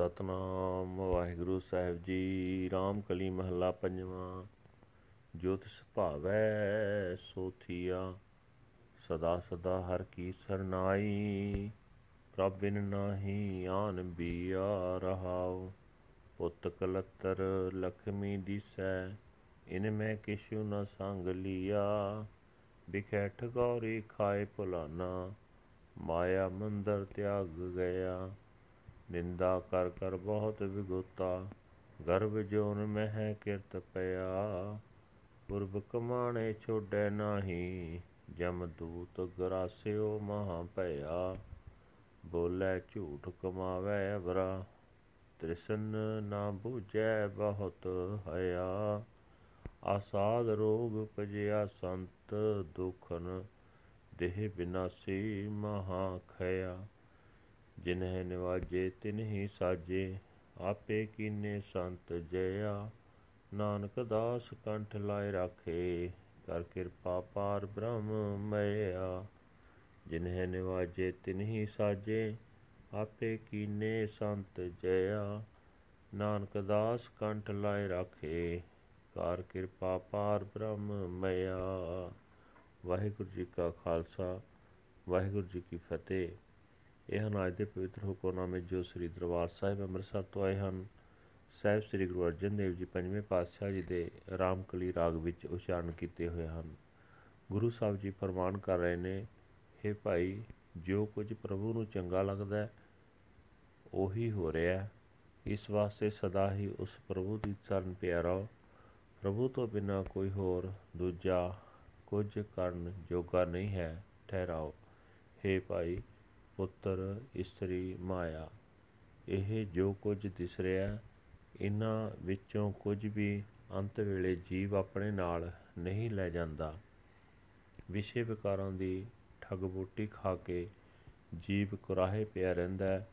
ਸਤਨਾਮ, ਵਾਹਿਗੁਰੂ ਸਾਹਿਬ ਜੀ, ਰਾਮ ਕਲੀ ਮਹੱਲਾ ਪੰਜਵਾਂ। ਜੋ ਤਿਸ ਭਾਵੈ, ਸੋ ਥੀਆ। ਸਦਾ ਸਦਾ ਹਰ ਕੀ ਸਰਨਾਈ, ਪ੍ਰਭ ਬਿਨ ਨਾਹੀ ਆਨ ਬੀਆ ਰਹਾਉ। ਪੁੱਤ ਕਲਤਰ ਲਖਮੀ ਦਿਸੈ, ਇਨ ਮੈਂ ਕਿਛੁ ਨ ਸੰਗ ਲੀਆ। ਬਿਖੈਠ ਗੌਰੀ ਖਾਏ ਭੁਲਾਨਾ ਮਾਇਆ ਮੰਦਰ ਤਿਆਗ ਗਿਆ। ਨਿੰਦਾ ਕਰ ਕਰ ਬਹੁਤ ਵਿਗੋਤਾ, ਗਰਭ ਜੋਨ ਮਹਿ ਕਿਰਤ ਪਿਆ। ਪੁਰਬ ਕਮਾਣੇ ਛੋੜੈ ਨਾਹੀ, ਜਮ ਦੂਤ ਗਰਾਸਿਓ ਮਹਾ ਭਇਆ। ਬੋਲੇ ਝੂਠ ਕਮਾਵੇ ਅਵਰਾ, ਤ੍ਰਿਸ਼ਨ ਨਾ ਬੂਝੈ ਬਹੁਤ ਹਇਆ। ਆਸਾਦ ਰੋਗ ਪਜਿਆ ਸੰਤ ਦੁਖਨ, ਦੇਹ ਬਿਨਾਸੀ ਮਹਾ ਖਇਆ। ਜਿਨਹਿ ਨਿਵਾਜੇ ਤਿਨਹੀ ਸਾਜੇ ਆਪੇ ਕੀਨੇ ਸੰਤ ਜਇਆ ਨਾਨਕ ਦਾਸ ਕੰਠ ਲਾਇ ਰਾਖੇ ਕਰ ਕਿਰਪਾ ਪਾਰ ਬ੍ਰਹਮ ਮਇਆ ਜਿਨਹਿ ਨਿਵਾਜੇ ਤਿਨਹੀ ਸਾਜੇ ਆਪੇ ਕੀਨੇ ਸੰਤ ਜਇਆ ਨਾਨਕ ਦਾਸ ਕੰਠ ਲਾਇ ਰਾਖੇ ਕਰ ਕਿਰਪਾ ਪਾਰ ਬ੍ਰਹਮ ਮਇਆ ਵਾਹਿਗੁਰੂ ਜੀ ਕਾ ਖਾਲਸਾ ਵਾਹਿਗੁਰੂ ਜੀ ਕੀ ਫਤਿਹ ਇਹ ਹਨ ਅੱਜ ਦੇ ਪਵਿੱਤਰ ਹੁਕਮਨਾਮੇ ਜੋ ਸ੍ਰੀ ਦਰਬਾਰ ਸਾਹਿਬ ਅੰਮ੍ਰਿਤਸਰ ਤੋਂ ਆਏ ਹਨ, ਸਾਹਿਬ ਸ੍ਰੀ ਗੁਰੂ ਅਰਜਨ ਦੇਵ ਜੀ ਪੰਜਵੇਂ ਪਾਤਸ਼ਾਹ ਜੀ ਦੇ ਰਾਮਕਲੀ ਰਾਗ ਵਿੱਚ ਉਚਾਰਨ ਕੀਤੇ ਹੋਏ ਹਨ। ਗੁਰੂ ਸਾਹਿਬ ਜੀ ਫਰਮਾਨ ਕਰ ਰਹੇ ਨੇ हे ਭਾਈ, ਜੋ ਕੁਝ ਪ੍ਰਭੂ ਨੂੰ ਚੰਗਾ ਲੱਗਦਾ ਉਹੀ ਹੋ ਰਿਹਾ ਇਸ ਵਾਸਤੇ ਸਦਾ ਹੀ ਉਸ ਪ੍ਰਭੂ ਦੀ ਚਰਨ ਪਿਆਰਾ ਪ੍ਰਭੂ ਤੋਂ ਬਿਨਾ ਕੋਈ ਹੋਰ ਦੂਜਾ ਕੁਝ ਕਰਨ ਜੋਗਾ ਨਹੀਂ ਹੈ। ਠਹਿਰਾਓ। हे ਭਾਈ ਪੁੱਤਰ, ਇਸਤਰੀ, ਮਾਇਆ। ਇਹ ਜੋ ਕੁਝ ਦਿਸ ਰਿਹਾ ਇਹਨਾਂ ਵਿੱਚੋਂ ਕੁਝ ਵੀ ਅੰਤ ਵੇਲੇ ਜੀਵ ਆਪਣੇ ਨਾਲ ਨਹੀਂ ਲੈ ਜਾਂਦਾ। ਵਿਸ਼ੇ ਵਿਕਾਰਾਂ ਦੀ ਠੱਗ ਬੂਟੀ ਖਾ ਕੇ ਜੀਵ ਕੁਰਾਹੇ ਪਿਆ ਰਹਿੰਦਾ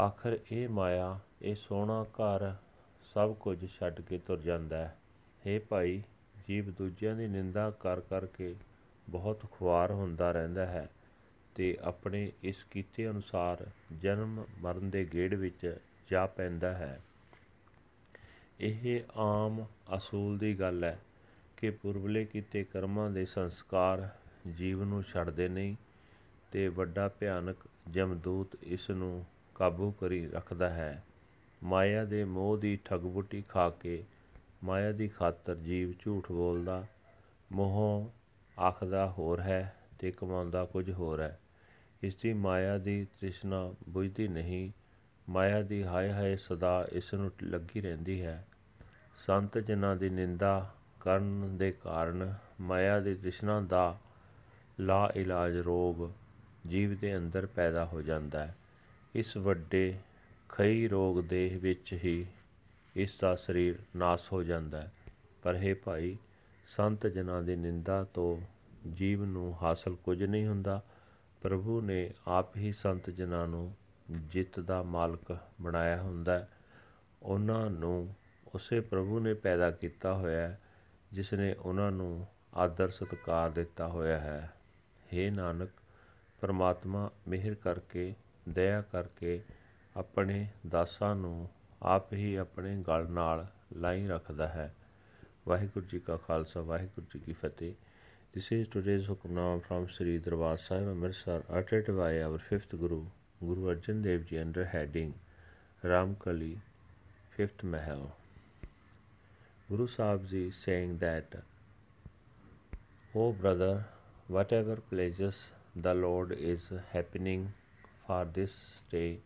ਆਖਰ ਇਹ ਮਾਇਆ, ਇਹ ਸੋਹਣਾ ਘਰ ਸਭ ਕੁਝ ਛੱਡ ਕੇ ਤੁਰ ਜਾਂਦਾ ਹੈ। हे ਭਾਈ, ਜੀਵ ਦੂਜਿਆਂ ਦੀ ਨਿੰਦਾ ਕਰ ਕਰਕੇ ਬਹੁਤ ਖੁਆਰ ਹੁੰਦਾ ਰਹਿੰਦਾ ਹੈ। ਤੇ ਆਪਣੇ ਇਸ ਕੀਤੇ ਅਨੁਸਾਰ ਜਨਮ ਮਰਨ ਦੇ ਗੇੜ ਵਿੱਚ ਜਾ ਪੈਂਦਾ ਹੈ। ਇਹ ਆਮ ਅਸੂਲ ਦੀ ਗੱਲ ਹੈ ਕਿ ਪੁਰਬਲੇ ਕੀਤੇ ਕਰਮਾਂ ਦੇ ਸੰਸਕਾਰ ਜੀਵ ਨੂੰ ਛੱਡਦੇ ਨਹੀਂ ਤੇ ਵੱਡਾ ਭਿਆਨਕ ਜਮਦੂਤ ਇਸ ਨੂੰ ਕਾਬੂ ਕਰੀ ਰੱਖਦਾ ਹੈ। ਮਾਇਆ ਦੇ ਮੋਹ ਦੀ ਠਗਬੁੱਟੀ ਖਾ ਕੇ ਮਾਇਆ ਦੀ ਖਾਤਰ ਜੀਵ ਝੂਠ ਬੋਲਦਾ, ਮੋਹ ਆਖਦਾ ਹੋਰ ਹੈ। ਤੇ ਕਮਾਉਂਦਾ ਕੁਝ ਹੋਰ ਹੈ। ਇਸ ਦੀ ਮਾਇਆ ਦੀ ਤ੍ਰਿਸ਼ਨਾ ਬੁਝਦੀ ਨਹੀਂ। ਮਾਇਆ ਦੀ ਹਾਏ ਹਾਏ ਸਦਾ ਇਸ ਨੂੰ ਲੱਗੀ ਰਹਿੰਦੀ ਹੈ। ਸੰਤ ਜਨਾਂ ਦੀ ਨਿੰਦਾ ਕਰਨ ਦੇ ਕਾਰਨ ਮਾਇਆ ਦੀ ਤ੍ਰਿਸ਼ਨਾ ਦਾ ਲਾ ਇਲਾਜ ਰੋਗ ਜੀਵ ਦੇ ਅੰਦਰ ਪੈਦਾ ਹੋ ਜਾਂਦਾ ਹੈ। ਇਸ ਵੱਡੇ ਖਈ ਰੋਗ ਦੇਹ ਵਿੱਚ ਹੀ ਇਸ ਦਾ ਸਰੀਰ ਨਾਸ ਹੋ ਜਾਂਦਾ ਹੈ। ਪਰ ਹੈ ਭਾਈ, ਸੰਤ ਜਨਾਂ ਦੀ ਨਿੰਦਾ ਤੋਂ ਜੀਵ ਨੂੰ ਹਾਸਲ ਕੁਝ ਨਹੀਂ ਹੁੰਦਾ। ਪ੍ਰਭੂ ਨੇ ਆਪ ਹੀ ਸੰਤ ਜਨਾਂ ਨੂੰ ਜਿੱਤ ਦਾ ਮਾਲਕ ਬਣਾਇਆ ਹੁੰਦਾ ਹੈ। ਉਹਨਾਂ ਨੂੰ ਉਸੇ ਪ੍ਰਭੂ ਨੇ ਪੈਦਾ ਕੀਤਾ ਹੋਇਆ ਹੈ, ਜਿਸ ਨੇ ਉਹਨਾਂ ਨੂੰ ਆਦਰ ਸਤਕਾਰ ਦਿੱਤਾ ਹੋਇਆ ਹੈ। हे ਨਾਨਕ, ਪਰਮਾਤਮਾ ਮਿਹਰ ਕਰਕੇ, ਦਇਆ ਕਰਕੇ ਆਪਣੇ ਦਾਸਾਂ ਨੂੰ ਆਪ ਹੀ ਆਪਣੇ ਗਲ ਨਾਲ ਲਾਈ ਰੱਖਦਾ ਹੈ। ਵਾਹਿਗੁਰੂ ਜੀ ਕਾ ਖਾਲਸਾ, ਵਾਹਿਗੁਰੂ ਜੀ ਕੀ ਫਤਿਹ। This is today's Hukamnama from Sri Darbar Sahib Amritsar uttered by our fifth Guru, Guru Arjan Dev Ji under heading Ramkali, fifth Mahal. Guru Sahib Ji saying that, O brother, whatever pleasures the Lord is happening for this day,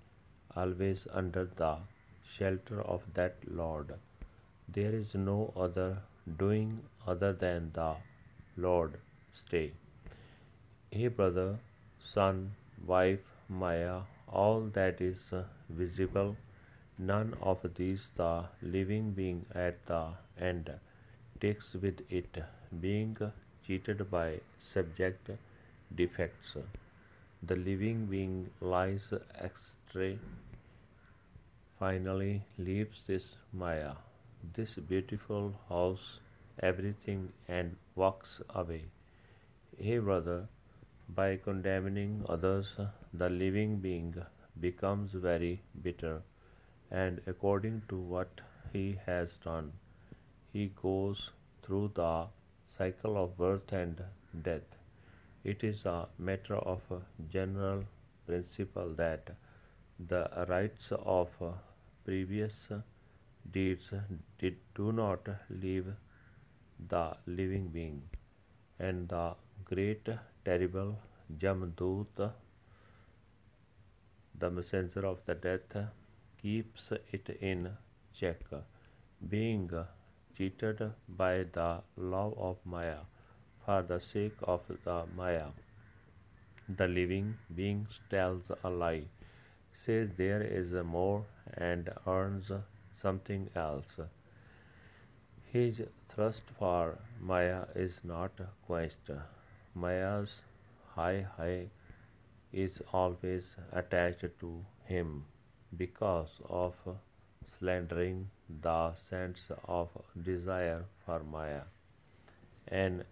always under the shelter of that Lord. There is no other doing other than the Lord, stay. Hey, brother, son, wife, Maya, all that is visible, none of these the living being at the end takes with it, being cheated by subject defects. The living being lies astray, finally leaves this Maya, this beautiful house, everything, and walks away. Hey, brother, by condemning others, the living being becomes very bitter, and according to what he has done, he goes through the cycle of birth and death. It is a matter of general principle that the rights of previous deeds did, do not leave the living being, and the great terrible Jamdut, the messenger of the death, keeps it in check, being cheated by the love of Maya for the sake of the Maya. The living being tells a lie, says there is more, and earns something else. His thirst for Maya is not quenched. Maya's high high is always attached to him because of slandering the sense of desire for Maya. An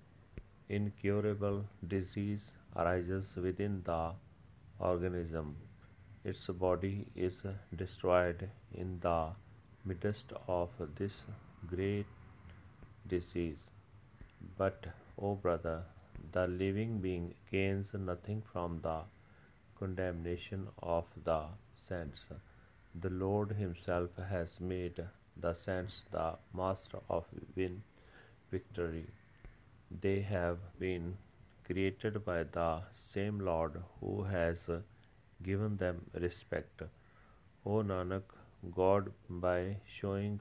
incurable disease arises within the organism. Its body is destroyed in the midst of this great disease. But, O oh brother, the living being gains nothing from the condemnation of the saints. The Lord Himself has made the saints the master of win victory. They have been created by the same Lord who has given them respect. O Nanak, God, by showing